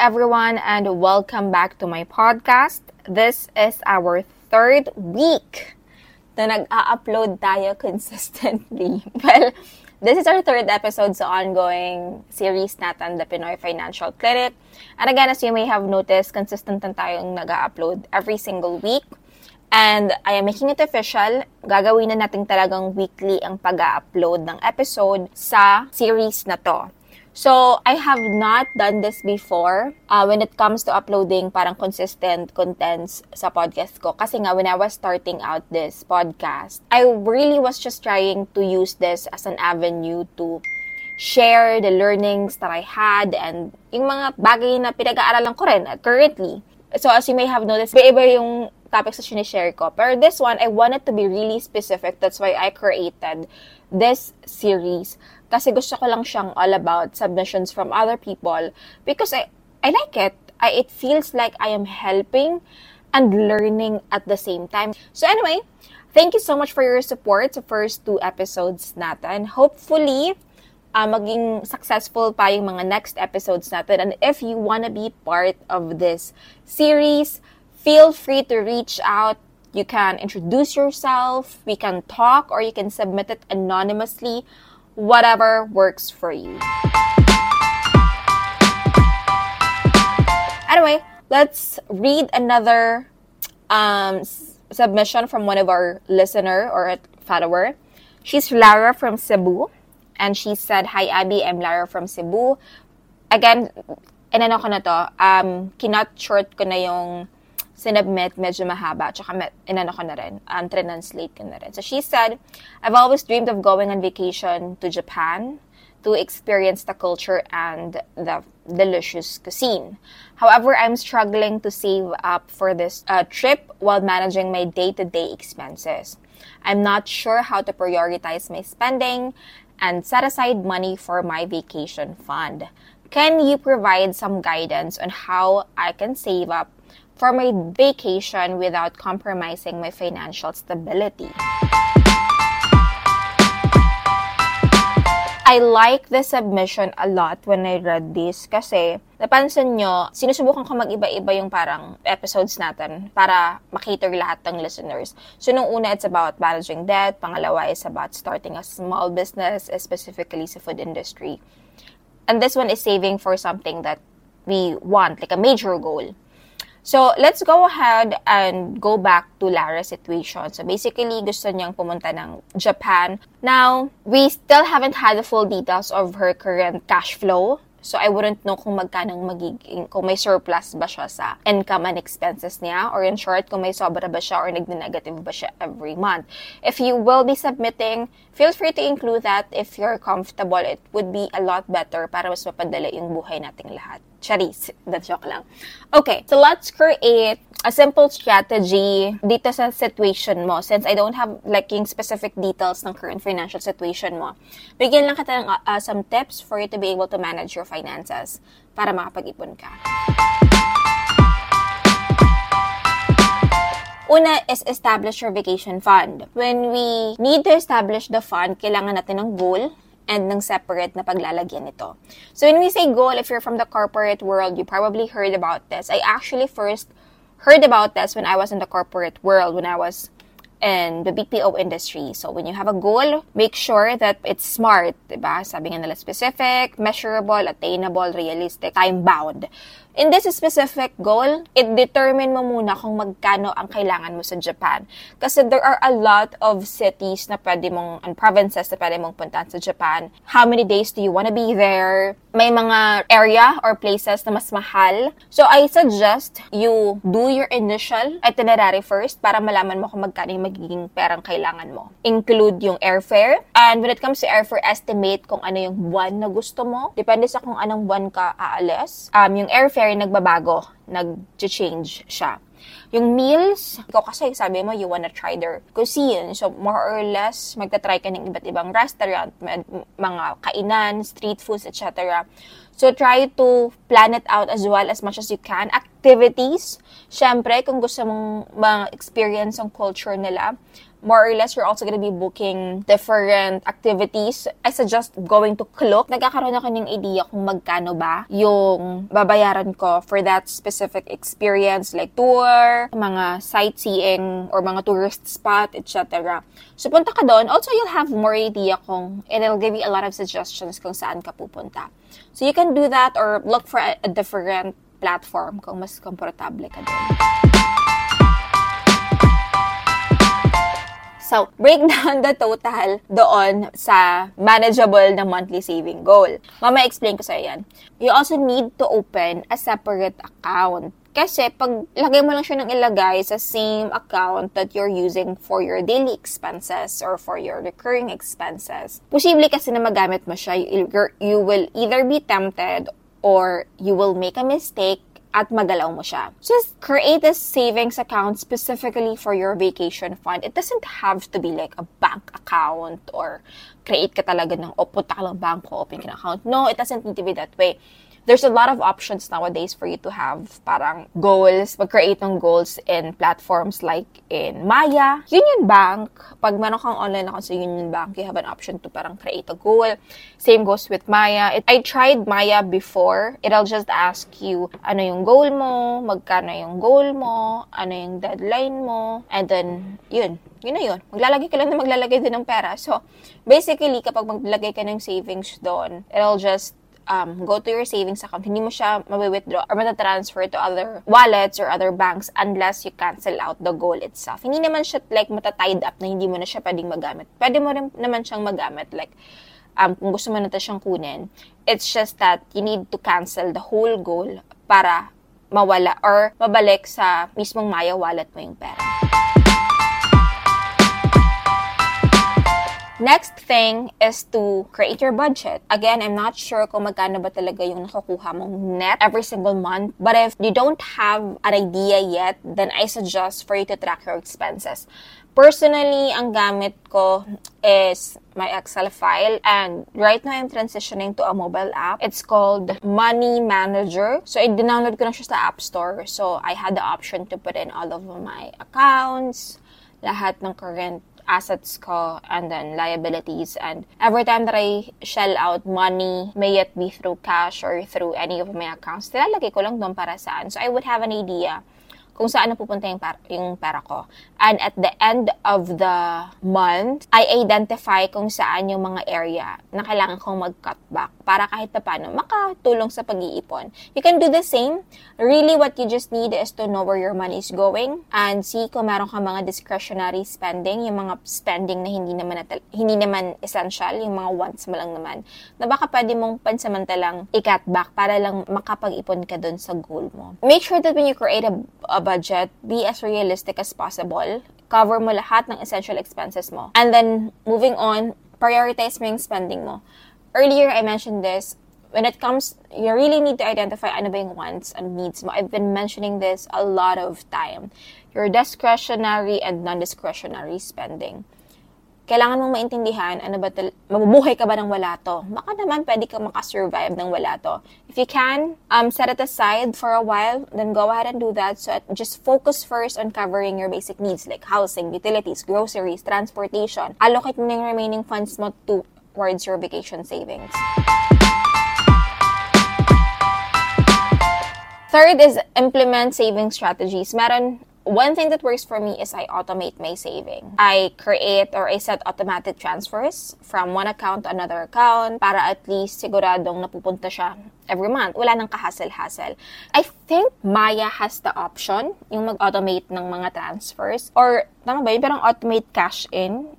everyone, and welcome back to my podcast. This is our third week na nag-a-upload tayo consistently. well, this is our third episode sa ongoing series natin, The Pinoy Financial Clinic. And again, as you may have noticed, consistent na tayong nag-a-upload every single week. And I am making it official. Gagawin na natin talagang weekly ang pag-upload ng episode sa series na to. So, I have not done this before uh, when it comes to uploading parang consistent contents sa podcast ko. Kasi nga, when I was starting out this podcast, I really was just trying to use this as an avenue to share the learnings that I had and yung mga bagay na pinag-aaralan ko rin currently. So, as you may have noticed, iba yung topics na sinishare ko. Pero this one, I wanted to be really specific. That's why I created this series kasi gusto ko lang siyang all about submissions from other people because I, I like it. I, it feels like I am helping and learning at the same time. So anyway, thank you so much for your support sa first two episodes natin. Hopefully, uh, maging successful pa yung mga next episodes natin. And if you wanna be part of this series, feel free to reach out. You can introduce yourself, we can talk, or you can submit it anonymously whatever works for you. Anyway, let's read another um, submission from one of our listener or follower. She's Lara from Cebu, and she said, "Hi Abby, I'm Lara from Cebu." Again, inano ko na to, um, kinot short ko na yung sinubmit, medyo mahaba, tsaka inano ko na rin, um, translate ko na rin. So she said, I've always dreamed of going on vacation to Japan to experience the culture and the delicious cuisine. However, I'm struggling to save up for this uh, trip while managing my day-to-day expenses. I'm not sure how to prioritize my spending and set aside money for my vacation fund. Can you provide some guidance on how I can save up for my vacation without compromising my financial stability. I like the submission a lot when I read this kasi napansin nyo, sinusubukan ko mag-iba-iba yung parang episodes natin para makater lahat ng listeners. So, nung una, it's about managing debt. Pangalawa is about starting a small business, specifically sa food industry. And this one is saving for something that we want, like a major goal. So, let's go ahead and go back to Lara's situation. So, basically, gusto niyang pumunta ng Japan. Now, we still haven't had the full details of her current cash flow. So, I wouldn't know kung magkano magiging, kung may surplus ba siya sa income and expenses niya, or in short, kung may sobra ba siya or nag-negative ba siya every month. If you will be submitting, feel free to include that if you're comfortable. It would be a lot better para mas mapadala yung buhay nating lahat. Charis, that joke lang. Okay, so let's create a simple strategy dito sa situation mo. Since I don't have like yung specific details ng current financial situation mo, bigyan lang kita ng uh, some tips for you to be able to manage your finances para makapag-ipon ka. Una is establish your vacation fund. When we need to establish the fund, kailangan natin ng goal and ng separate na paglalagyan nito. So when we say goal, if you're from the corporate world, you probably heard about this. I actually first heard about this when I was in the corporate world, when I was in the BPO industry. So when you have a goal, make sure that it's smart, diba? Sabi nga nila specific, measurable, attainable, realistic, time-bound. In this specific goal, it determine mo muna kung magkano ang kailangan mo sa Japan. Kasi there are a lot of cities na pwede mong, and provinces na pwede mong puntahan sa Japan. How many days do you want to be there? May mga area or places na mas mahal. So I suggest you do your initial itinerary first para malaman mo kung magkano yung magiging perang kailangan mo. Include yung airfare. And when it comes to airfare, estimate kung ano yung buwan na gusto mo. Depende sa kung anong buwan ka aalis. Um, yung airfare fare nagbabago, nag-change siya. Yung meals, ikaw kasi sabi mo, you wanna try their cuisine. So, more or less, magta-try ka ng iba't ibang restaurant, mga kainan, street foods, etc. So, try to plan it out as well as much as you can. Activities, syempre, kung gusto mong ma-experience ang culture nila, more or less, you're also gonna be booking different activities. I suggest going to Klook. Nagkakaroon ako ng idea kung magkano ba yung babayaran ko for that specific experience like tour, mga sightseeing, or mga tourist spot, etc. So, punta ka doon. Also, you'll have more idea kung, and it'll give you a lot of suggestions kung saan ka pupunta. So, you can do that or look for a, a different platform kung mas komportable ka doon. So, break down the total doon sa manageable na monthly saving goal. Mama, explain ko sa yan. You also need to open a separate account. Kasi pag lagay mo lang siya ng ilagay sa same account that you're using for your daily expenses or for your recurring expenses, posible kasi na magamit mo siya. You will either be tempted or you will make a mistake at magalaw mo siya. Just create a savings account specifically for your vacation fund. It doesn't have to be like a bank account or create ka talaga ng, o punta ka lang open account. No, it doesn't need to be that way there's a lot of options nowadays for you to have parang goals, mag-create ng goals in platforms like in Maya, Union Bank. Pag meron kang online account sa Union Bank, you have an option to parang create a goal. Same goes with Maya. It, I tried Maya before. It'll just ask you ano yung goal mo, magkano yung goal mo, ano yung deadline mo, and then, yun, yun na yun. Maglalagay ka lang na maglalagay din ng pera. So, basically, kapag maglagay ka ng savings doon, it'll just um, go to your savings account, hindi mo siya mawi-withdraw or matatransfer to other wallets or other banks unless you cancel out the goal itself. Hindi naman siya like matatied up na hindi mo na siya pwedeng magamit. Pwede mo rin naman siyang magamit like um, kung gusto mo na siyang kunin. It's just that you need to cancel the whole goal para mawala or mabalik sa mismong Maya wallet mo yung pera. Next thing is to create your budget. Again, I'm not sure kung magkano ba talaga yung nakukuha mong net every single month. But if you don't have an idea yet, then I suggest for you to track your expenses. Personally, ang gamit ko is my Excel file and right now I'm transitioning to a mobile app. It's called Money Manager. So, i-download ko na siya sa App Store. So, I had the option to put in all of my accounts, lahat ng current assets ko and then liabilities. And every time that I shell out money, may it be through cash or through any of my accounts, nilalagay ko lang doon para saan. So I would have an idea kung saan napupunta yung, par- yung pera ko. And at the end of the month, I identify kung saan yung mga area na kailangan kong mag-cut back para kahit pa paano makatulong sa pag-iipon. You can do the same. Really, what you just need is to know where your money is going and see kung meron kang mga discretionary spending, yung mga spending na hindi naman, natal- hindi naman essential, yung mga wants mo lang naman, na baka pwede mong pansamantalang i-cut back para lang makapag-ipon ka dun sa goal mo. Make sure that when you create a, a budget, be as realistic as possible. Cover mo lahat ng essential expenses mo. And then, moving on, prioritize mo yung spending mo. Earlier, I mentioned this. When it comes, you really need to identify ano ba yung wants and needs mo. I've been mentioning this a lot of time. Your discretionary and non-discretionary spending kailangan mong maintindihan, ano ba, tal- mabubuhay ka ba ng wala to? Baka naman pwede ka makasurvive ng wala to. If you can, um, set it aside for a while, then go ahead and do that. So just focus first on covering your basic needs like housing, utilities, groceries, transportation. Allocate mo remaining funds mo towards your vacation savings. Third is implement saving strategies. Meron one thing that works for me is I automate my saving. I create or I set automatic transfers from one account to another account para at least siguradong napupunta siya every month. Wala nang kahassle-hassle. I think Maya has the option yung mag-automate ng mga transfers or tama ba yun? Parang automate cash in.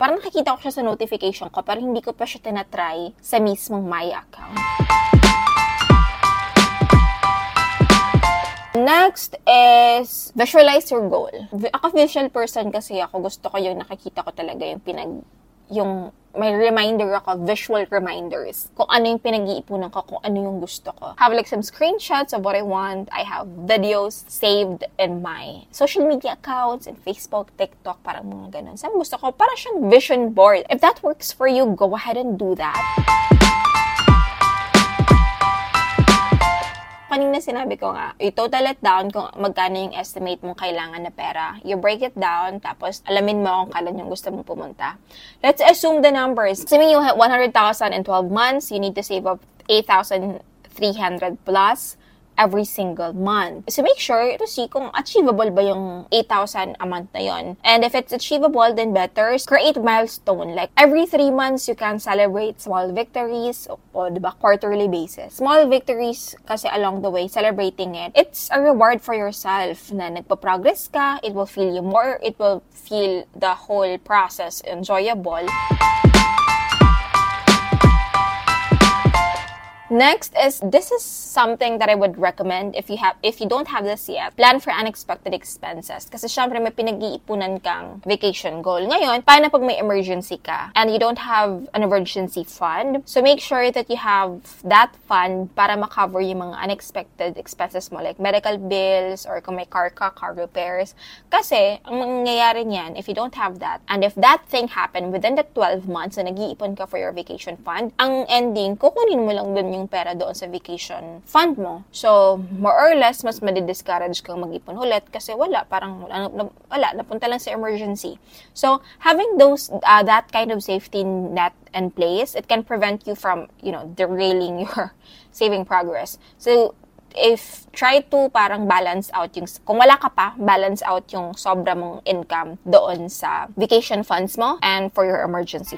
Parang nakikita ko siya sa notification ko pero hindi ko pa siya tinatry sa mismong Maya account. Next is visualize your goal. Ako visual person kasi ako gusto ko yung nakikita ko talaga yung pinag yung may reminder ako, visual reminders, kung ano yung pinag-iipunan ko, kung ano yung gusto ko. Have like some screenshots of what I want. I have videos saved in my social media accounts in Facebook, TikTok, parang mga ganun. Saan gusto ko? Para siyang vision board. If that works for you, go ahead and do that. Kanina sinabi ko nga, you total it down kung magkano yung estimate mong kailangan na pera. You break it down, tapos alamin mo kung kailan yung gusto mong pumunta. Let's assume the numbers. Assuming you have 100,000 in 12 months, you need to save up 8,300 plus every single month. So make sure to see kung achievable ba yung 8,000 a month na yon. And if it's achievable, then better, create milestone. Like every three months, you can celebrate small victories o, o diba, quarterly basis. Small victories kasi along the way, celebrating it, it's a reward for yourself na nagpa-progress ka, it will feel you more, it will feel the whole process enjoyable. Next is this is something that I would recommend if you have if you don't have this yet. Plan for unexpected expenses kasi syempre may pinag-iipunan kang vacation goal. Ngayon, paano pag may emergency ka and you don't have an emergency fund? So make sure that you have that fund para makover yung mga unexpected expenses mo like medical bills or kung may car ka, car repairs. Kasi ang mangyayari niyan if you don't have that and if that thing happened within the 12 months na nag-iipon ka for your vacation fund, ang ending kukunin mo lang dun yung yung pera doon sa vacation fund mo. So, more or less, mas madi-discourage kang mag-ipon ulit kasi wala, parang wala, wala, napunta lang sa emergency. So, having those, uh, that kind of safety net in place, it can prevent you from, you know, derailing your saving progress. So, if try to parang balance out yung kung wala ka pa balance out yung sobra mong income doon sa vacation funds mo and for your emergency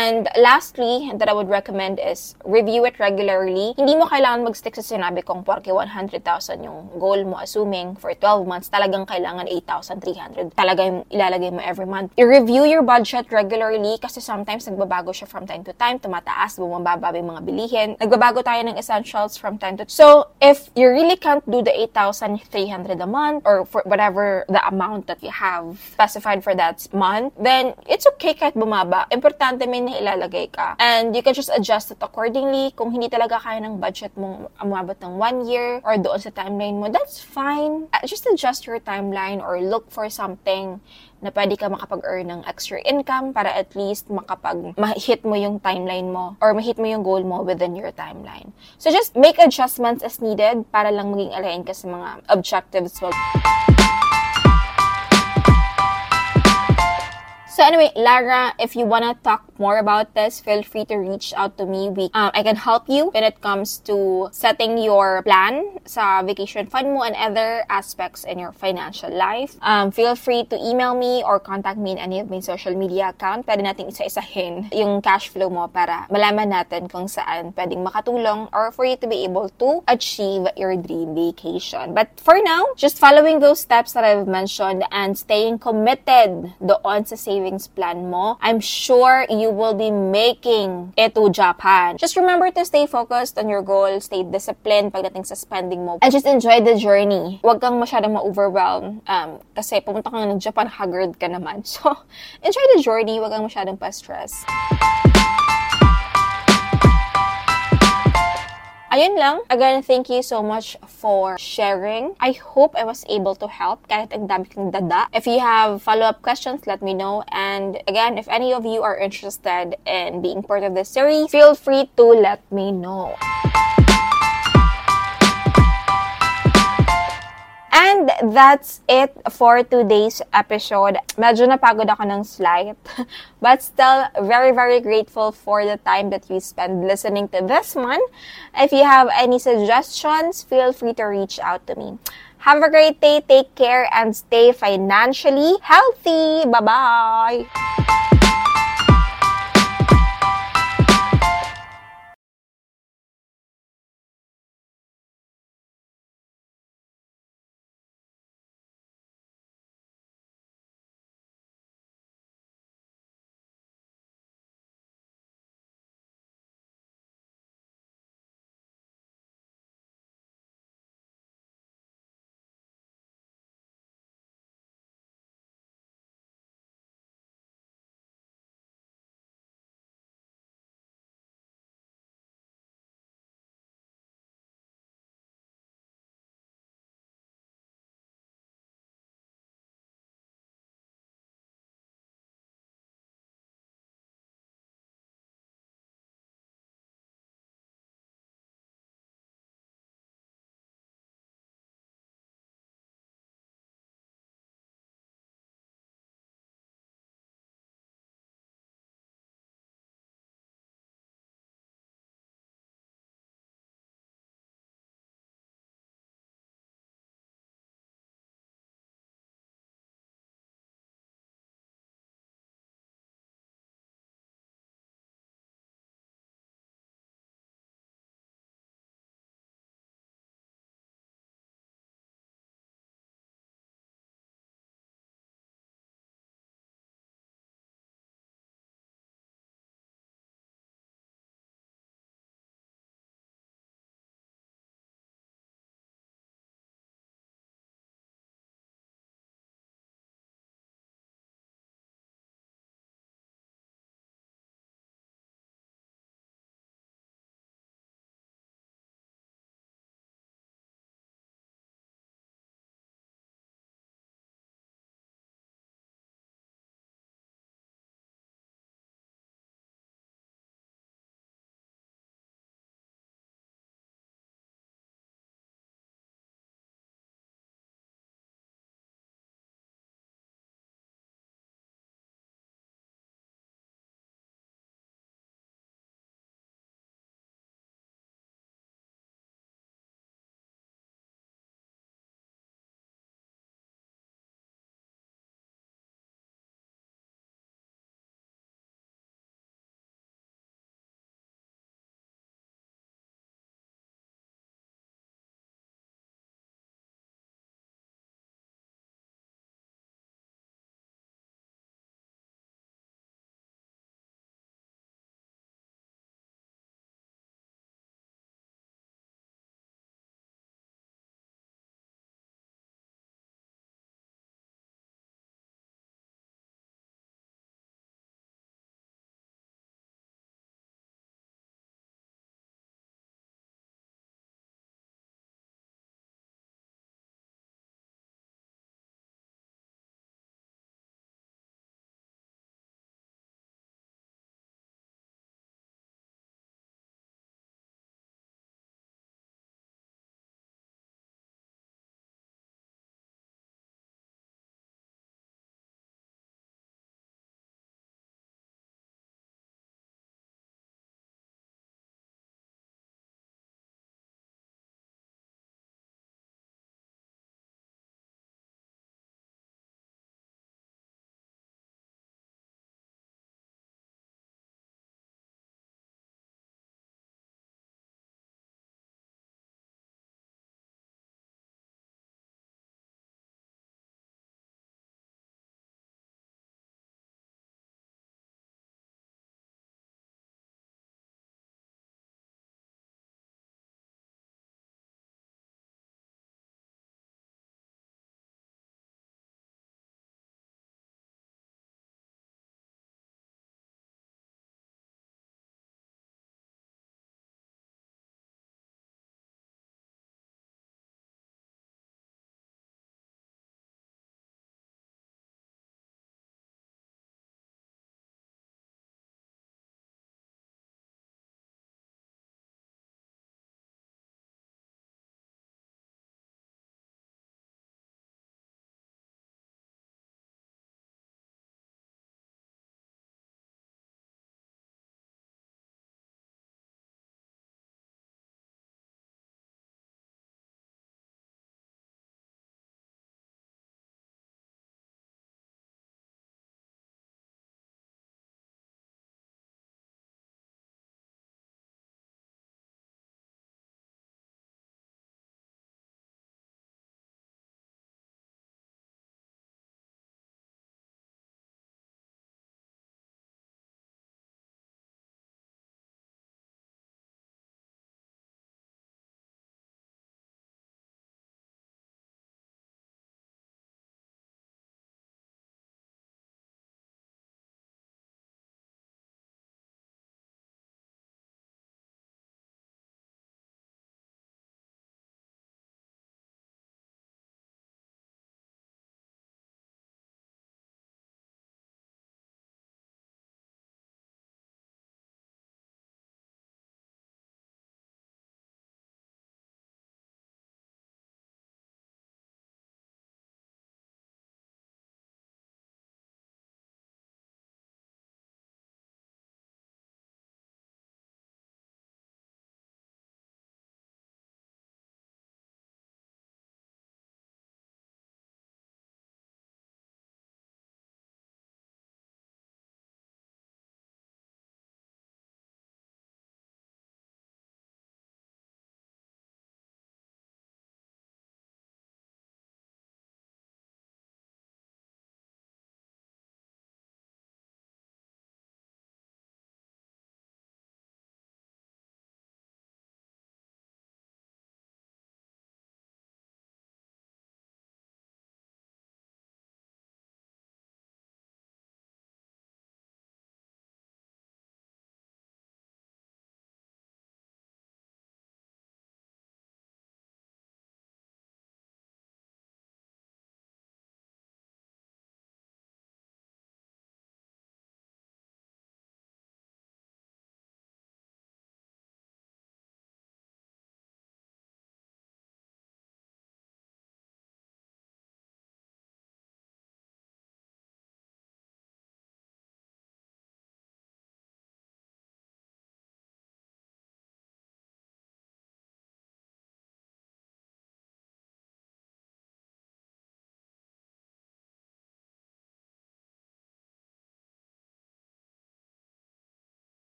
And lastly, that I would recommend is review it regularly. Hindi mo kailangan mag-stick sa sinabi kong porque 100,000 yung goal mo, assuming for 12 months, talagang kailangan 8,300. Talaga yung ilalagay mo every month. I-review your budget regularly kasi sometimes nagbabago siya from time to time, tumataas, bumababa yung mga bilihin. Nagbabago tayo ng essentials from time to time. So, if you really can't do the 8,300 a month or for whatever the amount that you have specified for that month, then it's okay kahit bumaba. Importante may na ilalagay ka. And you can just adjust it accordingly. Kung hindi talaga kaya ng budget mong umabot ng one year or doon sa timeline mo, that's fine. Uh, just adjust your timeline or look for something na pwede ka makapag-earn ng extra income para at least makapag ma-hit mo yung timeline mo or ma-hit mo yung goal mo within your timeline. So just make adjustments as needed para lang maging aligned ka sa mga objectives mo. So anyway, Lara, if you want to talk more about this, feel free to reach out to me. We, um, I can help you when it comes to setting your plan sa vacation fund mo and other aspects in your financial life. Um, feel free to email me or contact me in any of my social media account. Pwede natin isa-isahin yung cash flow mo para malaman natin kung saan pwedeng makatulong or for you to be able to achieve your dream vacation. But for now, just following those steps that I've mentioned and staying committed doon sa savings plan mo, I'm sure you will be making it to Japan. Just remember to stay focused on your goal, stay disciplined pagdating sa spending mo, and just enjoy the journey. Huwag kang masyadong ma-overwhelm um, kasi pumunta ka ng Japan, haggard ka naman. So, enjoy the journey, huwag kang masyadong pa-stress. Ayun lang. Again, thank you so much for sharing. I hope I was able to help kahit ang dami kong dada. If you have follow-up questions, let me know. And again, if any of you are interested in being part of this series, feel free to let me know. And that's it for today's episode. Medyo napagod ako ng slight, but still very, very grateful for the time that you spend listening to this one. If you have any suggestions, feel free to reach out to me. Have a great day, take care, and stay financially healthy. Bye-bye!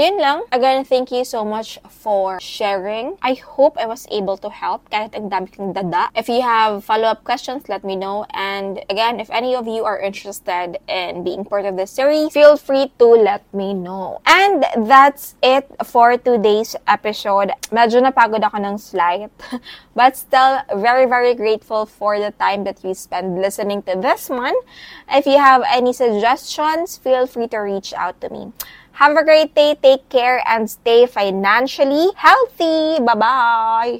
Ayun lang. Again, thank you so much for sharing. I hope I was able to help kahit ang dami kong dada. If you have follow-up questions, let me know. And again, if any of you are interested in being part of this series, feel free to let me know. And that's it for today's episode. Medyo napagod ako ng slight, but still very, very grateful for the time that you spend listening to this one. If you have any suggestions, feel free to reach out to me. Have a great day, take care, and stay financially healthy. Bye bye.